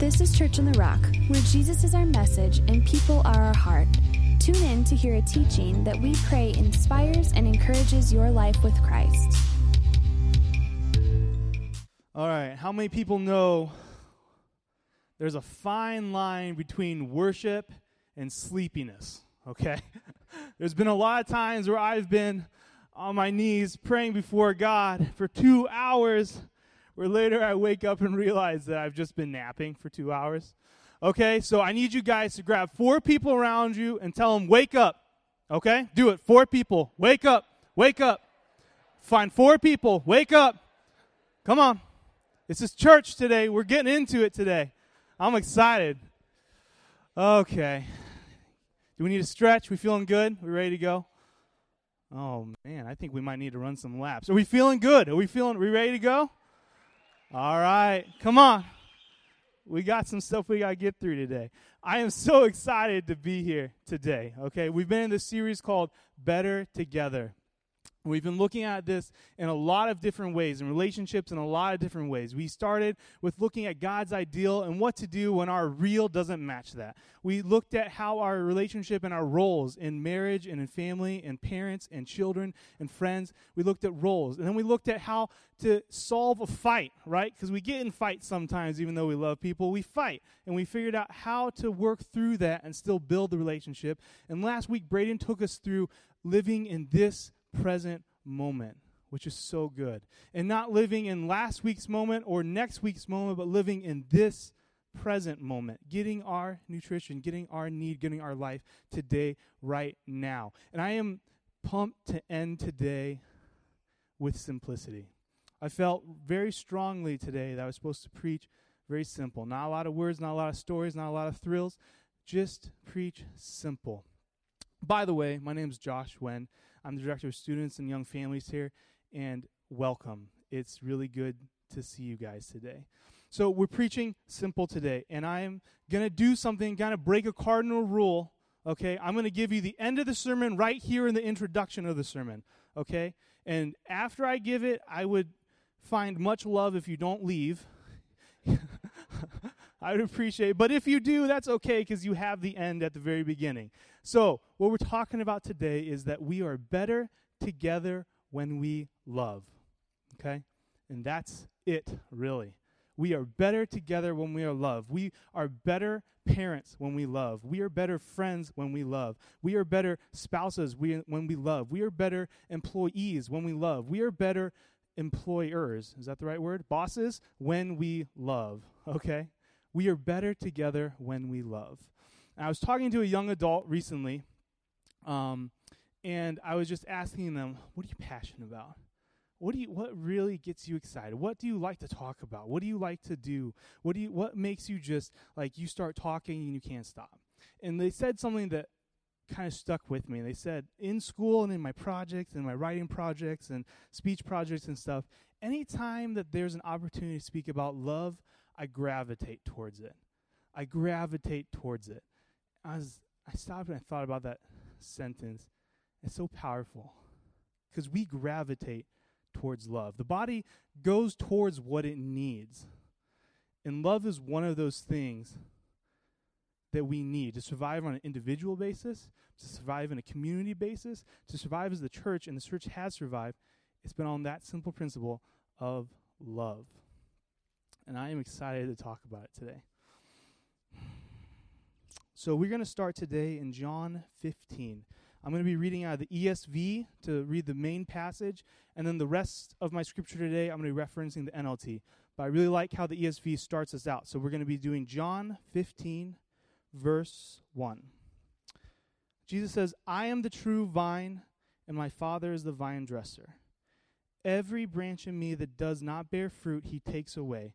This is Church on the Rock, where Jesus is our message and people are our heart. Tune in to hear a teaching that we pray inspires and encourages your life with Christ. All right, how many people know there's a fine line between worship and sleepiness? Okay? there's been a lot of times where I've been on my knees praying before God for two hours, where later I wake up and realize that I've just been napping for two hours. Okay, so I need you guys to grab four people around you and tell them, wake up. Okay? Do it. Four people. Wake up. Wake up. Find four people. Wake up. Come on. This is church today. We're getting into it today. I'm excited. Okay. Do we need a stretch? We feeling good? We ready to go? Oh man, I think we might need to run some laps. Are we feeling good? Are we feeling are we ready to go? All right. Come on. We got some stuff we got to get through today. I am so excited to be here today. Okay? We've been in this series called Better Together. We've been looking at this in a lot of different ways, in relationships in a lot of different ways. We started with looking at God's ideal and what to do when our real doesn't match that. We looked at how our relationship and our roles in marriage and in family and parents and children and friends, we looked at roles. And then we looked at how to solve a fight, right? Because we get in fights sometimes, even though we love people, we fight. And we figured out how to work through that and still build the relationship. And last week, Braden took us through living in this present moment, which is so good. And not living in last week's moment or next week's moment, but living in this present moment, getting our nutrition, getting our need, getting our life today, right now. And I am pumped to end today with simplicity. I felt very strongly today that I was supposed to preach very simple. Not a lot of words, not a lot of stories, not a lot of thrills. Just preach simple. By the way, my name is Josh Wen. I'm the director of students and young families here, and welcome. It's really good to see you guys today. So, we're preaching simple today, and I'm going to do something, kind of break a cardinal rule. Okay, I'm going to give you the end of the sermon right here in the introduction of the sermon. Okay, and after I give it, I would find much love if you don't leave. I would appreciate it. But if you do, that's okay because you have the end at the very beginning. So, what we're talking about today is that we are better together when we love. Okay? And that's it, really. We are better together when we are loved. We are better parents when we love. We are better friends when we love. We are better spouses when we love. We are better employees when we love. We are better employers. Is that the right word? Bosses when we love. Okay? We are better together when we love. And I was talking to a young adult recently, um, and I was just asking them, "What are you passionate about? What do you? What really gets you excited? What do you like to talk about? What do you like to do? What do you? What makes you just like you start talking and you can't stop?" And they said something that kind of stuck with me. They said, in school and in my projects and my writing projects and speech projects and stuff, anytime that there's an opportunity to speak about love, I gravitate towards it. I gravitate towards it. I was I stopped and I thought about that sentence. It's so powerful because we gravitate towards love. The body goes towards what it needs. And love is one of those things that we need to survive on an individual basis, to survive in a community basis, to survive as the church, and the church has survived. It's been on that simple principle of love and I am excited to talk about it today. So, we're going to start today in John 15. I'm going to be reading out of the ESV to read the main passage, and then the rest of my scripture today, I'm going to be referencing the NLT. But I really like how the ESV starts us out. So, we're going to be doing John 15, verse 1. Jesus says, I am the true vine, and my Father is the vine dresser. Every branch in me that does not bear fruit, he takes away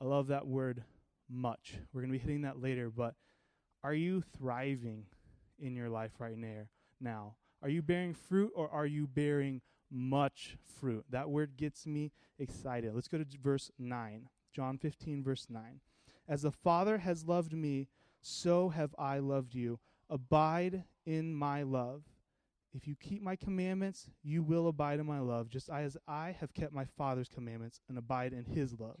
I love that word, much. We're going to be hitting that later, but are you thriving in your life right now? Now, are you bearing fruit or are you bearing much fruit? That word gets me excited. Let's go to verse 9. John 15 verse 9. As the Father has loved me, so have I loved you. Abide in my love. If you keep my commandments, you will abide in my love, just as I have kept my Father's commandments and abide in his love.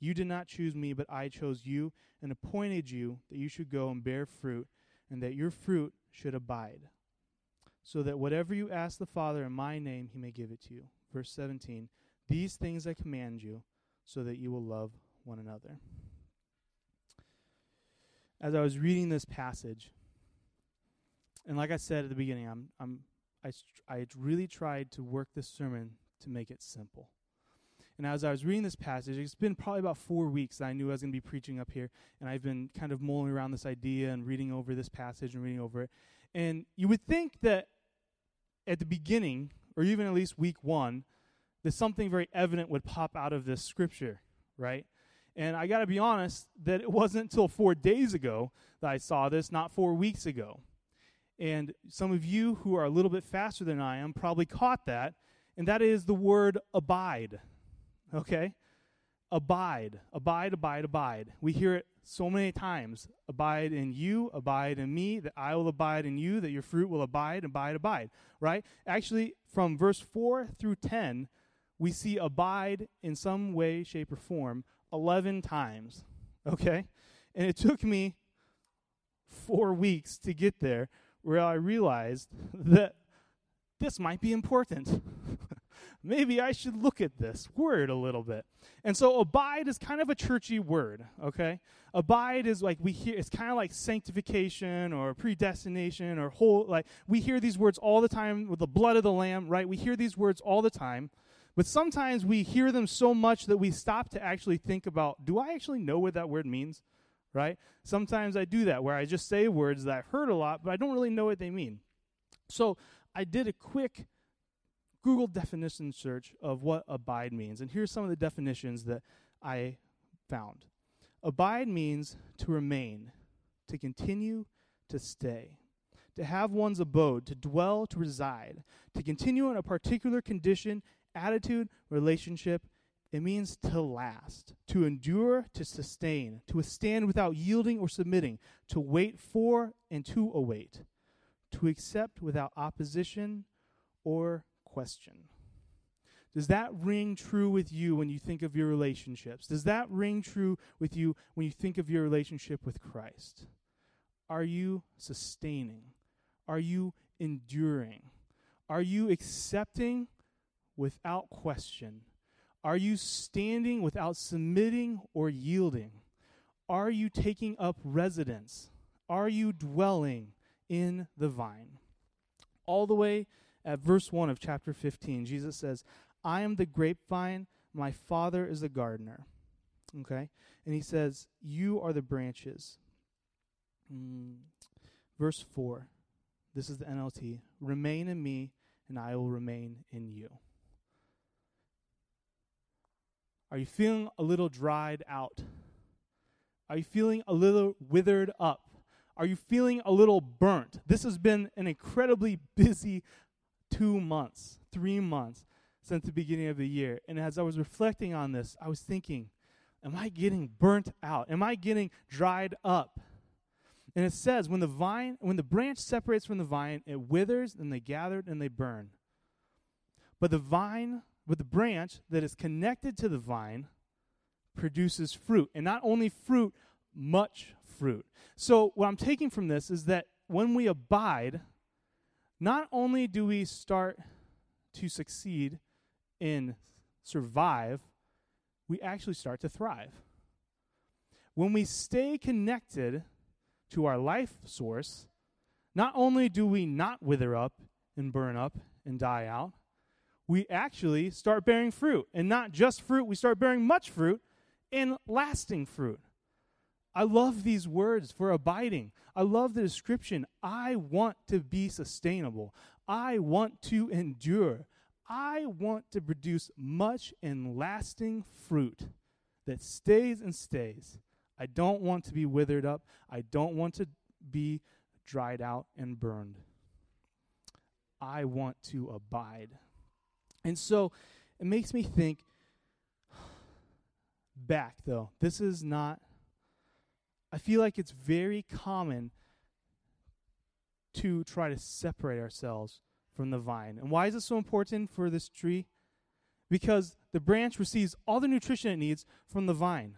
You did not choose me, but I chose you and appointed you that you should go and bear fruit, and that your fruit should abide, so that whatever you ask the Father in my name, he may give it to you. Verse 17 These things I command you, so that you will love one another. As I was reading this passage, and like I said at the beginning, I'm, I'm, I, I really tried to work this sermon to make it simple. And as I was reading this passage, it's been probably about four weeks that I knew I was going to be preaching up here, and I've been kind of mulling around this idea and reading over this passage and reading over it. And you would think that at the beginning, or even at least week one, that something very evident would pop out of this scripture, right? And I got to be honest that it wasn't until four days ago that I saw this, not four weeks ago. And some of you who are a little bit faster than I am probably caught that, and that is the word abide. Okay? Abide, abide, abide, abide. We hear it so many times. Abide in you, abide in me, that I will abide in you, that your fruit will abide, abide, abide. Right? Actually, from verse 4 through 10, we see abide in some way, shape, or form 11 times. Okay? And it took me four weeks to get there where I realized that this might be important. Maybe I should look at this word a little bit. And so abide is kind of a churchy word, okay? Abide is like we hear it's kind of like sanctification or predestination or whole like we hear these words all the time with the blood of the lamb, right? We hear these words all the time. But sometimes we hear them so much that we stop to actually think about, do I actually know what that word means? right? Sometimes I do that where I just say words that I've heard a lot, but I don't really know what they mean. So I did a quick Google definition search of what abide means. And here's some of the definitions that I found Abide means to remain, to continue, to stay, to have one's abode, to dwell, to reside, to continue in a particular condition, attitude, relationship, it means to last, to endure, to sustain, to withstand without yielding or submitting, to wait for and to await, to accept without opposition or question. Does that ring true with you when you think of your relationships? Does that ring true with you when you think of your relationship with Christ? Are you sustaining? Are you enduring? Are you accepting without question? Are you standing without submitting or yielding? Are you taking up residence? Are you dwelling in the vine? All the way at verse 1 of chapter 15, Jesus says, I am the grapevine, my Father is the gardener. Okay? And he says, You are the branches. Mm. Verse 4, this is the NLT Remain in me, and I will remain in you. Are you feeling a little dried out? Are you feeling a little withered up? Are you feeling a little burnt? This has been an incredibly busy two months, three months since the beginning of the year. And as I was reflecting on this, I was thinking, am I getting burnt out? Am I getting dried up? And it says, when the vine, when the branch separates from the vine, it withers, and they gather and they burn. But the vine but the branch that is connected to the vine produces fruit. And not only fruit, much fruit. So, what I'm taking from this is that when we abide, not only do we start to succeed in survive, we actually start to thrive. when we stay connected to our life source, not only do we not wither up and burn up and die out, we actually start bearing fruit. And not just fruit, we start bearing much fruit and lasting fruit. I love these words for abiding. I love the description. I want to be sustainable. I want to endure. I want to produce much and lasting fruit that stays and stays. I don't want to be withered up. I don't want to be dried out and burned. I want to abide. And so it makes me think back, though. This is not, I feel like it's very common to try to separate ourselves from the vine. And why is it so important for this tree? Because the branch receives all the nutrition it needs from the vine.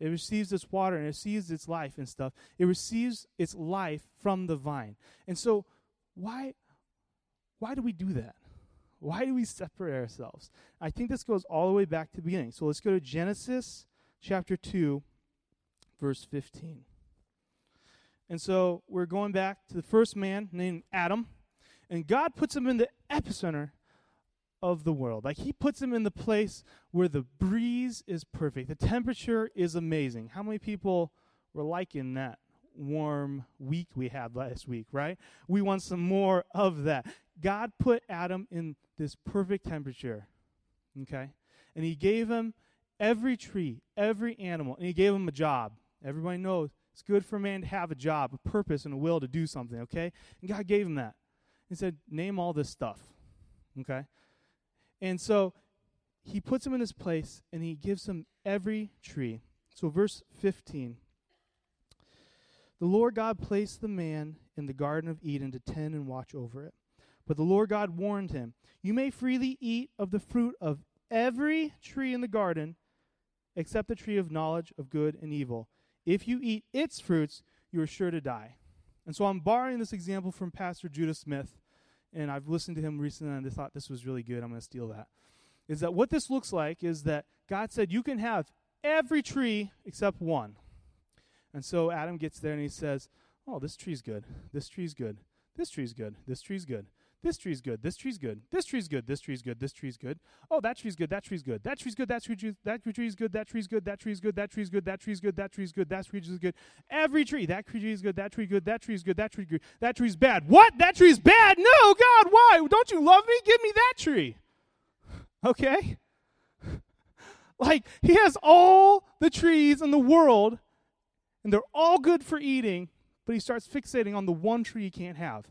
It receives its water and it receives its life and stuff. It receives its life from the vine. And so why why do we do that? Why do we separate ourselves? I think this goes all the way back to the beginning. So let's go to Genesis chapter 2 verse 15. And so we're going back to the first man named Adam, and God puts him in the epicenter of the world. Like he puts him in the place where the breeze is perfect, the temperature is amazing. How many people were liking that warm week we had last week, right? We want some more of that. God put Adam in this perfect temperature, okay? And he gave him every tree, every animal, and he gave him a job. Everybody knows it's good for a man to have a job, a purpose, and a will to do something, okay? And God gave him that. He said, Name all this stuff, okay? And so he puts him in this place and he gives him every tree. So, verse 15 The Lord God placed the man in the Garden of Eden to tend and watch over it. But the Lord God warned him, You may freely eat of the fruit of every tree in the garden, except the tree of knowledge of good and evil. If you eat its fruits, you are sure to die. And so I'm borrowing this example from Pastor Judah Smith and I've listened to him recently and I thought this was really good. I'm going to steal that. Is that what this looks like is that God said you can have every tree except one. And so Adam gets there and he says, Oh, this tree's good. This tree's good. This tree's good. This tree's good. This tree's good. This tree's good. This tree's good. This tree's good. This tree's good. Oh, that tree's good. That tree's good. That tree's good. That tree tree's good. That tree's good. That tree's good. That tree's good. That tree's good. That tree's good. That tree's good. That tree's good. Every tree. That tree is good. That tree good. That tree's good. That tree good. That tree's bad. What? That tree's bad? No, God, why? Don't you love me? Give me that tree. Okay? Like he has all the trees in the world and they're all good for eating, but he starts fixating on the one tree he can't have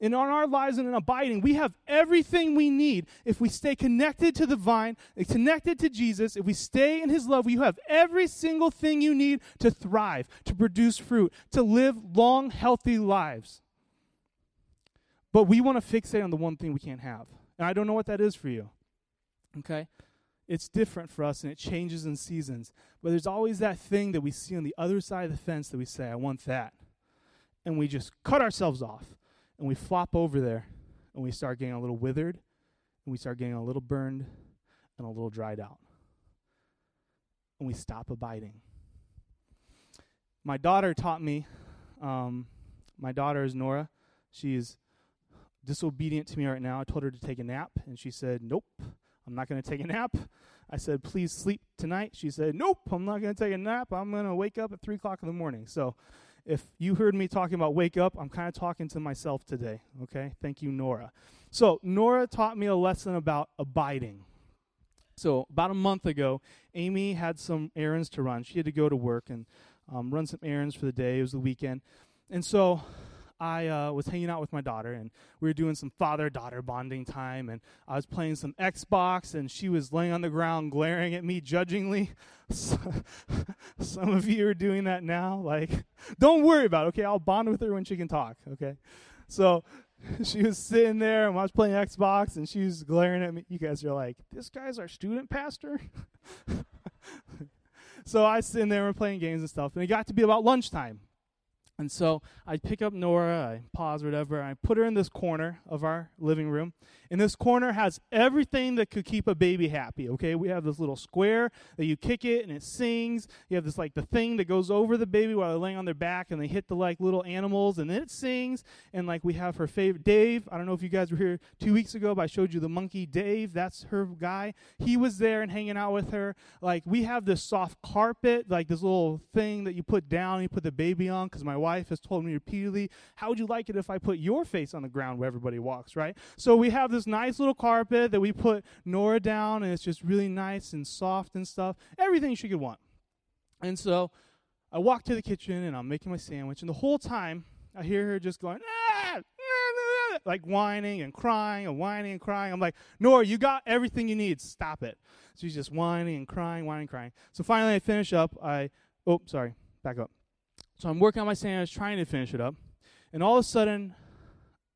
and on our lives and in abiding, we have everything we need. If we stay connected to the vine, connected to Jesus, if we stay in his love, you have every single thing you need to thrive, to produce fruit, to live long, healthy lives. But we want to fixate on the one thing we can't have. And I don't know what that is for you. Okay? It's different for us and it changes in seasons. But there's always that thing that we see on the other side of the fence that we say, I want that. And we just cut ourselves off and we flop over there and we start getting a little withered and we start getting a little burned and a little dried out. And we stop abiding. My daughter taught me, um, my daughter is Nora. She's disobedient to me right now. I told her to take a nap, and she said, Nope, I'm not going to take a nap. I said, Please sleep tonight. She said, Nope, I'm not going to take a nap. I'm going to wake up at 3 o'clock in the morning. So if you heard me talking about wake up, I'm kind of talking to myself today. Okay? Thank you, Nora. So, Nora taught me a lesson about abiding. So, about a month ago, Amy had some errands to run. She had to go to work and um, run some errands for the day. It was the weekend. And so, I uh, was hanging out with my daughter, and we were doing some father daughter bonding time. And I was playing some Xbox, and she was laying on the ground glaring at me judgingly. some of you are doing that now. Like, don't worry about it, okay? I'll bond with her when she can talk, okay? So she was sitting there, and I was playing Xbox, and she was glaring at me. You guys are like, this guy's our student pastor? so I was sitting there and we're playing games and stuff, and it got to be about lunchtime. And so I pick up Nora, I pause, whatever, I put her in this corner of our living room. And this corner has everything that could keep a baby happy. Okay, we have this little square that you kick it and it sings. You have this like the thing that goes over the baby while they're laying on their back, and they hit the like little animals, and then it sings. And like we have her favorite Dave. I don't know if you guys were here two weeks ago, but I showed you the monkey Dave. That's her guy. He was there and hanging out with her. Like we have this soft carpet, like this little thing that you put down, and you put the baby on, because my wife wife has told me repeatedly, how would you like it if I put your face on the ground where everybody walks, right? So we have this nice little carpet that we put Nora down, and it's just really nice and soft and stuff. Everything she could want. And so I walk to the kitchen and I'm making my sandwich, and the whole time I hear her just going, ah, like whining and crying and whining and crying. I'm like, Nora, you got everything you need. Stop it. She's just whining and crying, whining, and crying. So finally, I finish up. I, oh, sorry, back up. So I'm working on my sandwich, trying to finish it up. And all of a sudden,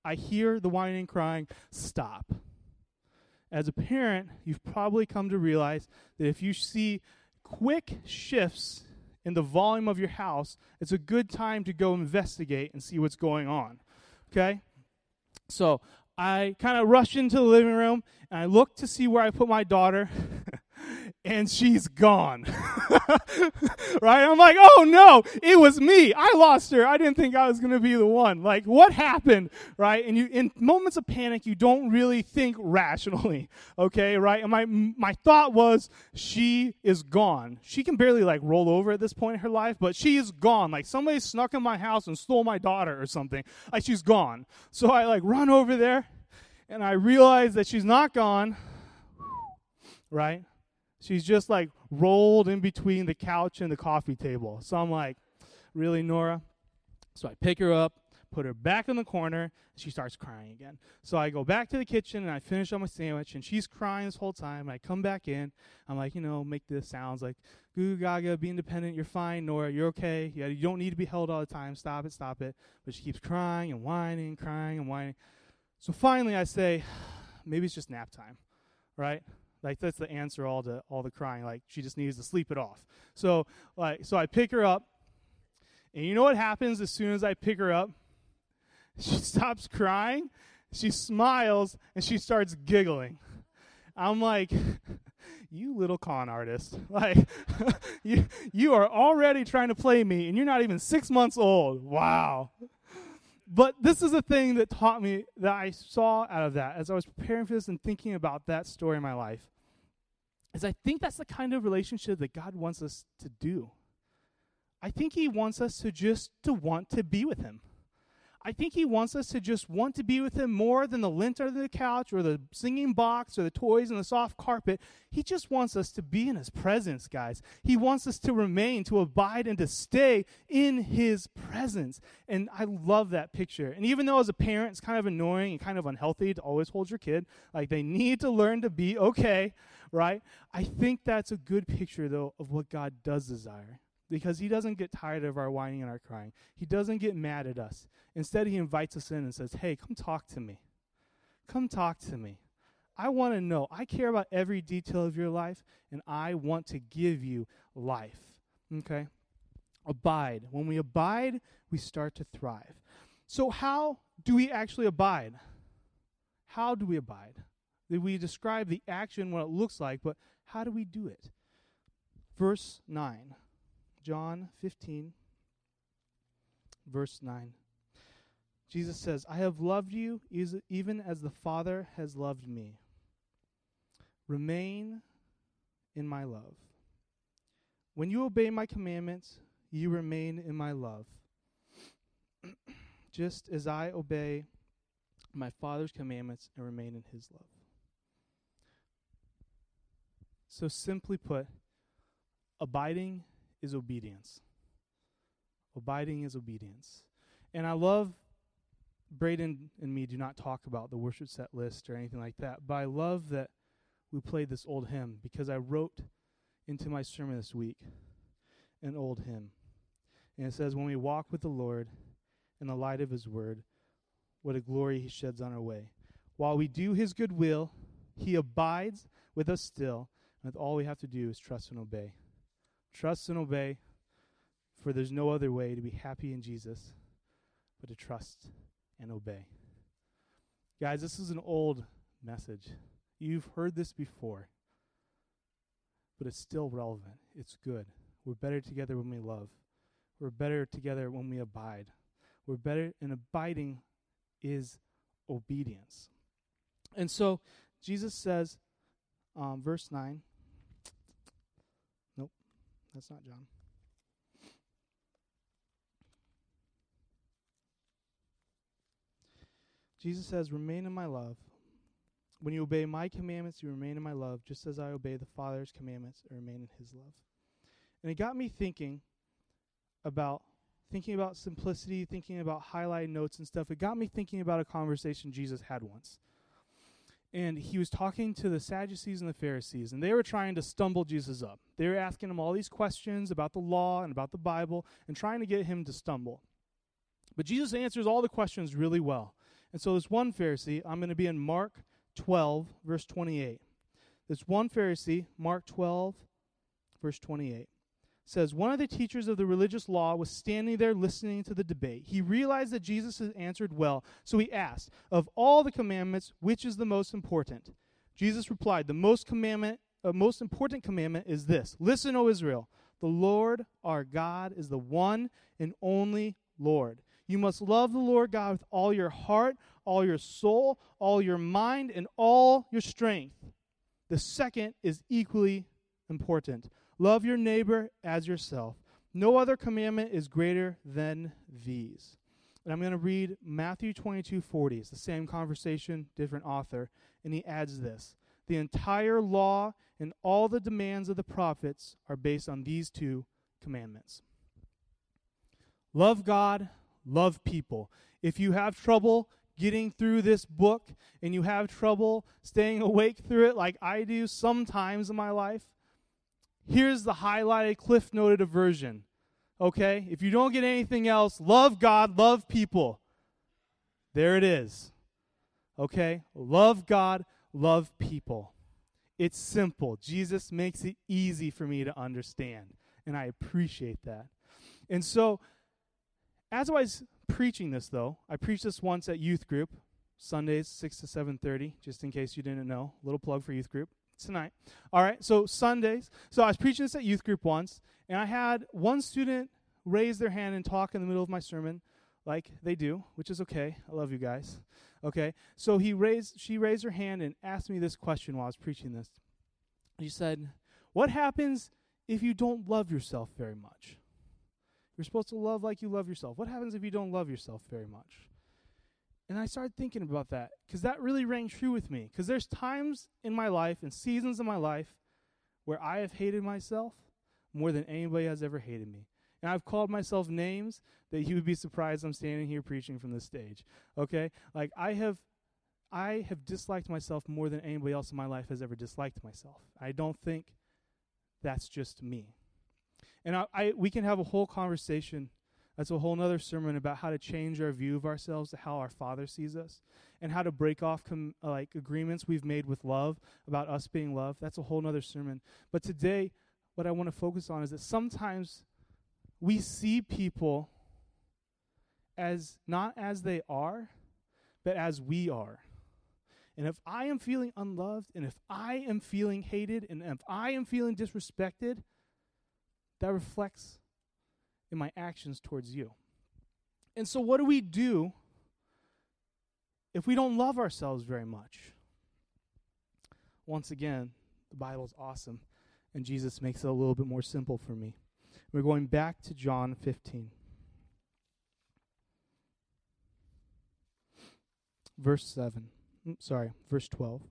I hear the whining crying stop. As a parent, you've probably come to realize that if you see quick shifts in the volume of your house, it's a good time to go investigate and see what's going on. Okay? So I kind of rush into the living room and I look to see where I put my daughter. and she's gone. right? I'm like, oh no, it was me. I lost her. I didn't think I was going to be the one. Like, what happened? Right? And you, in moments of panic, you don't really think rationally. Okay? Right? And my, my thought was, she is gone. She can barely like roll over at this point in her life, but she is gone. Like, somebody snuck in my house and stole my daughter or something. Like, she's gone. So I like run over there and I realize that she's not gone. Right? She's just like rolled in between the couch and the coffee table. So I'm like, really, Nora? So I pick her up, put her back in the corner, and she starts crying again. So I go back to the kitchen and I finish up my sandwich, and she's crying this whole time. And I come back in. I'm like, you know, make this sounds like, goo gaga, be independent. You're fine, Nora. You're okay. You don't need to be held all the time. Stop it, stop it. But she keeps crying and whining, crying and whining. So finally, I say, maybe it's just nap time, right? Like that's the answer all to all the crying. Like she just needs to sleep it off. So like so I pick her up, and you know what happens as soon as I pick her up? She stops crying, she smiles, and she starts giggling. I'm like, you little con artist. Like you you are already trying to play me and you're not even six months old. Wow. But this is a thing that taught me that I saw out of that as I was preparing for this and thinking about that story in my life is I think that's the kind of relationship that God wants us to do. I think he wants us to just to want to be with him. I think he wants us to just want to be with him more than the lint under the couch or the singing box or the toys and the soft carpet. He just wants us to be in his presence, guys. He wants us to remain, to abide, and to stay in his presence. And I love that picture. And even though as a parent it's kind of annoying and kind of unhealthy to always hold your kid, like they need to learn to be okay right? I think that's a good picture, though, of what God does desire. Because he doesn't get tired of our whining and our crying. He doesn't get mad at us. Instead, he invites us in and says, Hey, come talk to me. Come talk to me. I want to know. I care about every detail of your life, and I want to give you life. Okay? Abide. When we abide, we start to thrive. So, how do we actually abide? How do we abide? we describe the action, what it looks like, but how do we do it? Verse 9, John 15, verse 9. Jesus says, I have loved you even as the Father has loved me. Remain in my love. When you obey my commandments, you remain in my love. Just as I obey my Father's commandments and remain in his love. So, simply put, abiding is obedience. Abiding is obedience. And I love Braden and me do not talk about the worship set list or anything like that, but I love that we played this old hymn because I wrote into my sermon this week an old hymn. And it says, When we walk with the Lord in the light of his word, what a glory he sheds on our way. While we do his good will, he abides with us still and all we have to do is trust and obey. Trust and obey For there's no other way to be happy in Jesus but to trust and obey. Guys, this is an old message. You've heard this before, but it's still relevant. It's good. We're better together when we love. We're better together when we abide. We're better, and abiding is obedience. And so Jesus says, um, verse 9. That's not John. Jesus says, Remain in my love. When you obey my commandments, you remain in my love, just as I obey the Father's commandments and remain in his love. And it got me thinking about thinking about simplicity, thinking about highlight notes and stuff. It got me thinking about a conversation Jesus had once. And he was talking to the Sadducees and the Pharisees, and they were trying to stumble Jesus up. They were asking him all these questions about the law and about the Bible and trying to get him to stumble. But Jesus answers all the questions really well. And so this one Pharisee, I'm going to be in Mark 12, verse 28. This one Pharisee, Mark 12, verse 28, says, One of the teachers of the religious law was standing there listening to the debate. He realized that Jesus had answered well, so he asked, Of all the commandments, which is the most important? Jesus replied, The most commandment, uh, most important commandment is this Listen, O Israel, the Lord our God is the one and only Lord. You must love the Lord God with all your heart, all your soul, all your mind, and all your strength. The second is equally important love your neighbor as yourself. No other commandment is greater than these. And I'm going to read Matthew 22 40. It's the same conversation, different author. And he adds this The entire law and all the demands of the prophets are based on these two commandments love God love people. If you have trouble getting through this book and you have trouble staying awake through it like I do sometimes in my life, here's the highlighted, cliff noted version. Okay? If you don't get anything else, love God, love people. There it is. Okay? Love God, love people. It's simple. Jesus makes it easy for me to understand, and I appreciate that. And so, as I was preaching this, though, I preached this once at youth group, Sundays, 6 to 7.30, just in case you didn't know. Little plug for youth group tonight. All right, so Sundays. So I was preaching this at youth group once, and I had one student raise their hand and talk in the middle of my sermon, like they do, which is okay. I love you guys. Okay, so he raised, she raised her hand and asked me this question while I was preaching this. She said, "What happens if you don't love yourself very much?" You're supposed to love like you love yourself. What happens if you don't love yourself very much? And I started thinking about that because that really rang true with me. Because there's times in my life and seasons in my life where I have hated myself more than anybody has ever hated me. And I've called myself names that you would be surprised I'm standing here preaching from this stage. Okay? Like I have I have disliked myself more than anybody else in my life has ever disliked myself. I don't think that's just me. And I, I, we can have a whole conversation. That's a whole other sermon about how to change our view of ourselves to how our Father sees us, and how to break off com- like agreements we've made with love about us being loved. That's a whole other sermon. But today, what I want to focus on is that sometimes we see people as not as they are, but as we are. And if I am feeling unloved, and if I am feeling hated, and if I am feeling disrespected, that reflects in my actions towards you. And so, what do we do if we don't love ourselves very much? Once again, the Bible is awesome, and Jesus makes it a little bit more simple for me. We're going back to John 15. Verse 7. Mm, sorry, verse 12.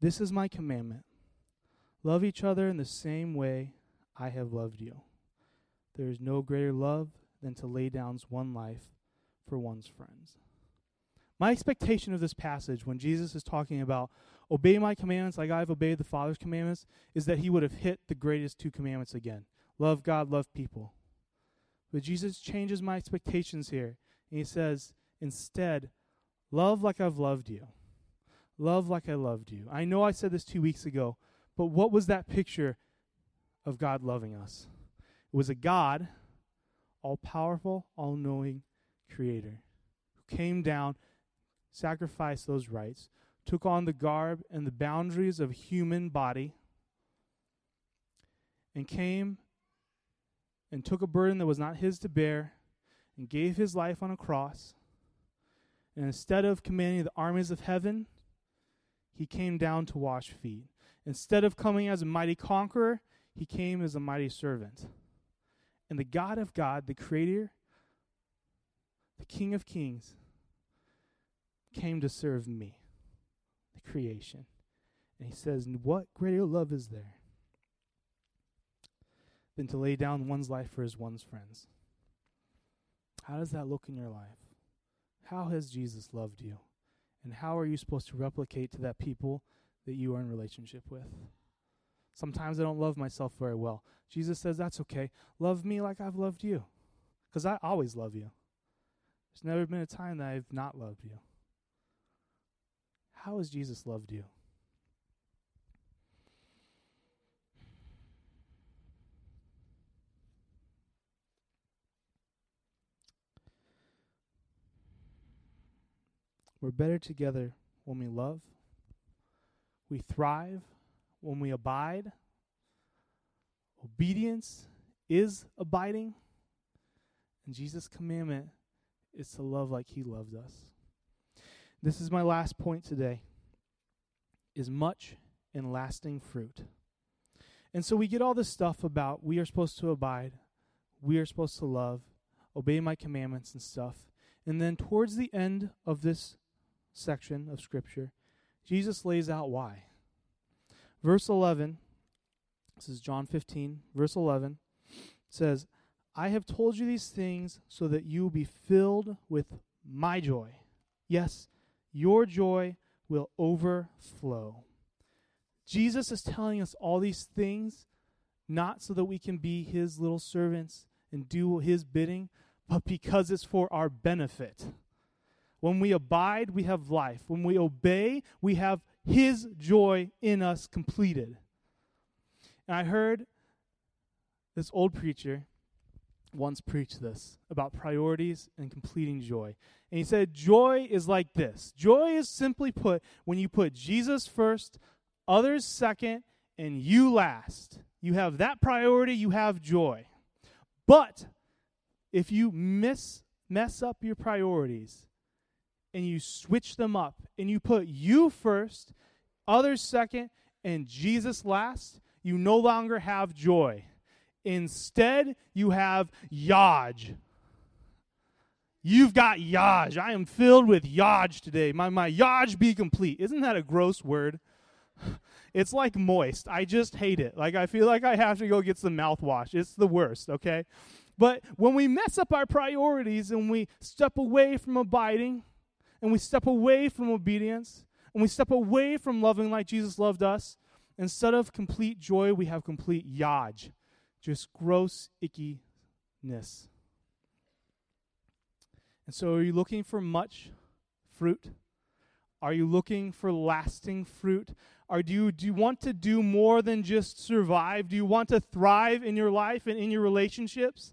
This is my commandment love each other in the same way I have loved you. There is no greater love than to lay down one life for one's friends. My expectation of this passage, when Jesus is talking about obey my commandments like I've obeyed the Father's commandments, is that he would have hit the greatest two commandments again love God, love people. But Jesus changes my expectations here, and he says, instead, love like I've loved you. Love like I loved you. I know I said this two weeks ago, but what was that picture of God loving us. It was a God all powerful, all knowing Creator who came down, sacrificed those rights, took on the garb and the boundaries of human body, and came and took a burden that was not his to bear and gave his life on a cross. And instead of commanding the armies of heaven, he came down to wash feet. Instead of coming as a mighty conqueror, he came as a mighty servant. And the God of God, the Creator, the King of Kings, came to serve me, the creation. And he says, What greater love is there than to lay down one's life for his one's friends? How does that look in your life? How has Jesus loved you? And how are you supposed to replicate to that people that you are in relationship with? Sometimes I don't love myself very well. Jesus says, That's okay. Love me like I've loved you. Because I always love you. There's never been a time that I've not loved you. How has Jesus loved you? We're better together when we love. We thrive when we abide. Obedience is abiding. And Jesus' commandment is to love like he loved us. This is my last point today. Is much and lasting fruit. And so we get all this stuff about we are supposed to abide, we are supposed to love, obey my commandments and stuff. And then towards the end of this section of Scripture, Jesus lays out why. Verse 11, this is John 15, verse 11, says, I have told you these things so that you will be filled with my joy. Yes, your joy will overflow. Jesus is telling us all these things not so that we can be his little servants and do his bidding, but because it's for our benefit. When we abide, we have life. When we obey, we have His joy in us completed. And I heard this old preacher once preach this about priorities and completing joy. And he said, Joy is like this joy is simply put when you put Jesus first, others second, and you last. You have that priority, you have joy. But if you miss mess up your priorities, and you switch them up and you put you first, others second, and Jesus last, you no longer have joy. Instead, you have yaj. You've got yaj. I am filled with yaj today. My, my yaj be complete. Isn't that a gross word? It's like moist. I just hate it. Like, I feel like I have to go get some mouthwash. It's the worst, okay? But when we mess up our priorities and we step away from abiding, and we step away from obedience and we step away from loving like Jesus loved us, instead of complete joy, we have complete yaj, just gross ickiness. And so, are you looking for much fruit? Are you looking for lasting fruit? Are do you, do you want to do more than just survive? Do you want to thrive in your life and in your relationships?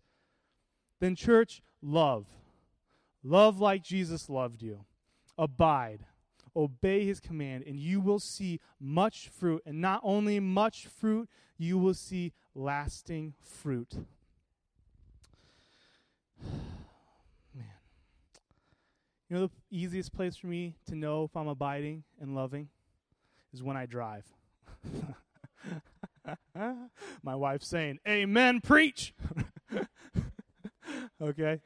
Then, church, love. Love like Jesus loved you abide, obey his command, and you will see much fruit. And not only much fruit, you will see lasting fruit. Man. You know the easiest place for me to know if I'm abiding and loving is when I drive. My wife's saying, Amen, preach. okay.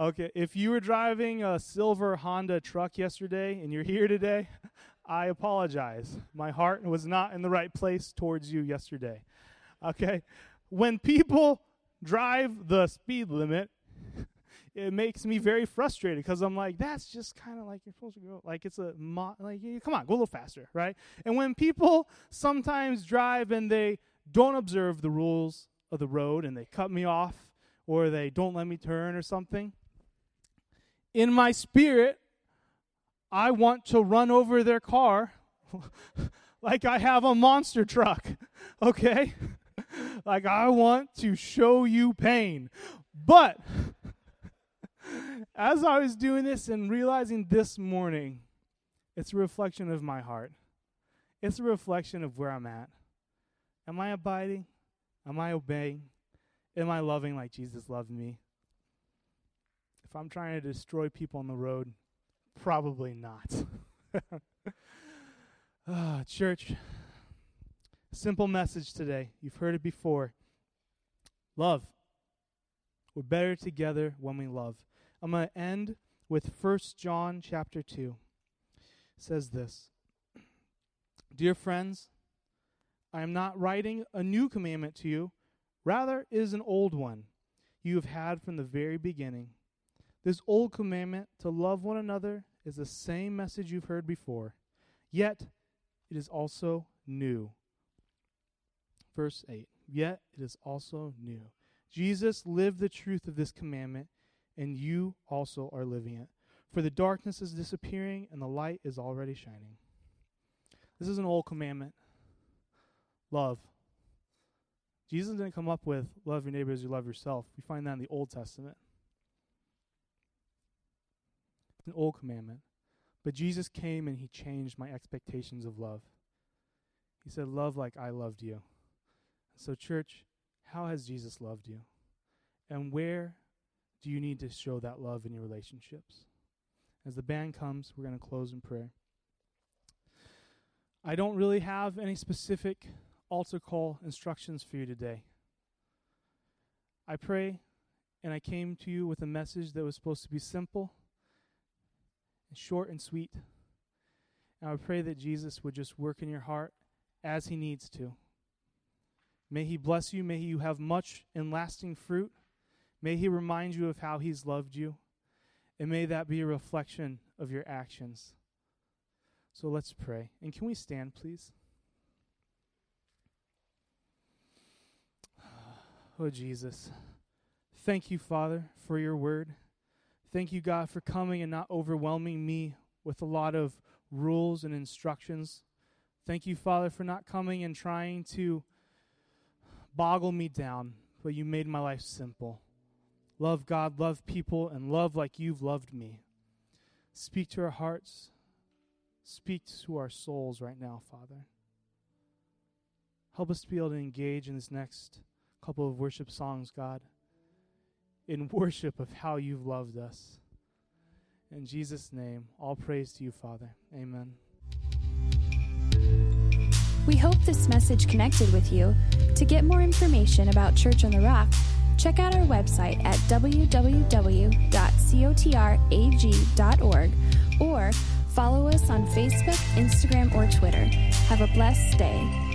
Okay, if you were driving a silver Honda truck yesterday and you're here today, I apologize. My heart was not in the right place towards you yesterday. Okay? When people drive the speed limit, it makes me very frustrated because I'm like, that's just kind of like you're supposed to go. Like it's a mo- like, come on, go a little faster, right? And when people sometimes drive and they don't observe the rules of the road and they cut me off or they don't let me turn or something, in my spirit, I want to run over their car like I have a monster truck, okay? like, I want to show you pain. But as I was doing this and realizing this morning, it's a reflection of my heart. It's a reflection of where I'm at. Am I abiding? Am I obeying? Am I loving like Jesus loved me? If I'm trying to destroy people on the road, probably not. ah, church, simple message today. You've heard it before. Love. We're better together when we love. I'm going to end with 1 John chapter 2. It says this. Dear friends, I am not writing a new commandment to you, rather it is an old one you have had from the very beginning. This old commandment to love one another is the same message you've heard before, yet it is also new. Verse 8 Yet it is also new. Jesus lived the truth of this commandment, and you also are living it. For the darkness is disappearing, and the light is already shining. This is an old commandment love. Jesus didn't come up with love your neighbor as you love yourself. We find that in the Old Testament. It's an old commandment. But Jesus came and he changed my expectations of love. He said, Love like I loved you. So, church, how has Jesus loved you? And where do you need to show that love in your relationships? As the band comes, we're going to close in prayer. I don't really have any specific altar call instructions for you today. I pray and I came to you with a message that was supposed to be simple and short and sweet. And I pray that Jesus would just work in your heart as he needs to. May he bless you. May you have much and lasting fruit. May he remind you of how he's loved you. And may that be a reflection of your actions. So let's pray. And can we stand, please? Oh, Jesus. Thank you, Father, for your word. Thank you, God, for coming and not overwhelming me with a lot of rules and instructions. Thank you, Father, for not coming and trying to boggle me down, but you made my life simple. Love God, love people, and love like you've loved me. Speak to our hearts. Speak to our souls right now, Father. Help us to be able to engage in this next couple of worship songs, God, in worship of how you've loved us. In Jesus' name, all praise to you, Father. Amen. We hope this message connected with you. To get more information about Church on the Rock, check out our website at www.cotrag.org or follow us on Facebook, Instagram, or Twitter. Have a blessed day.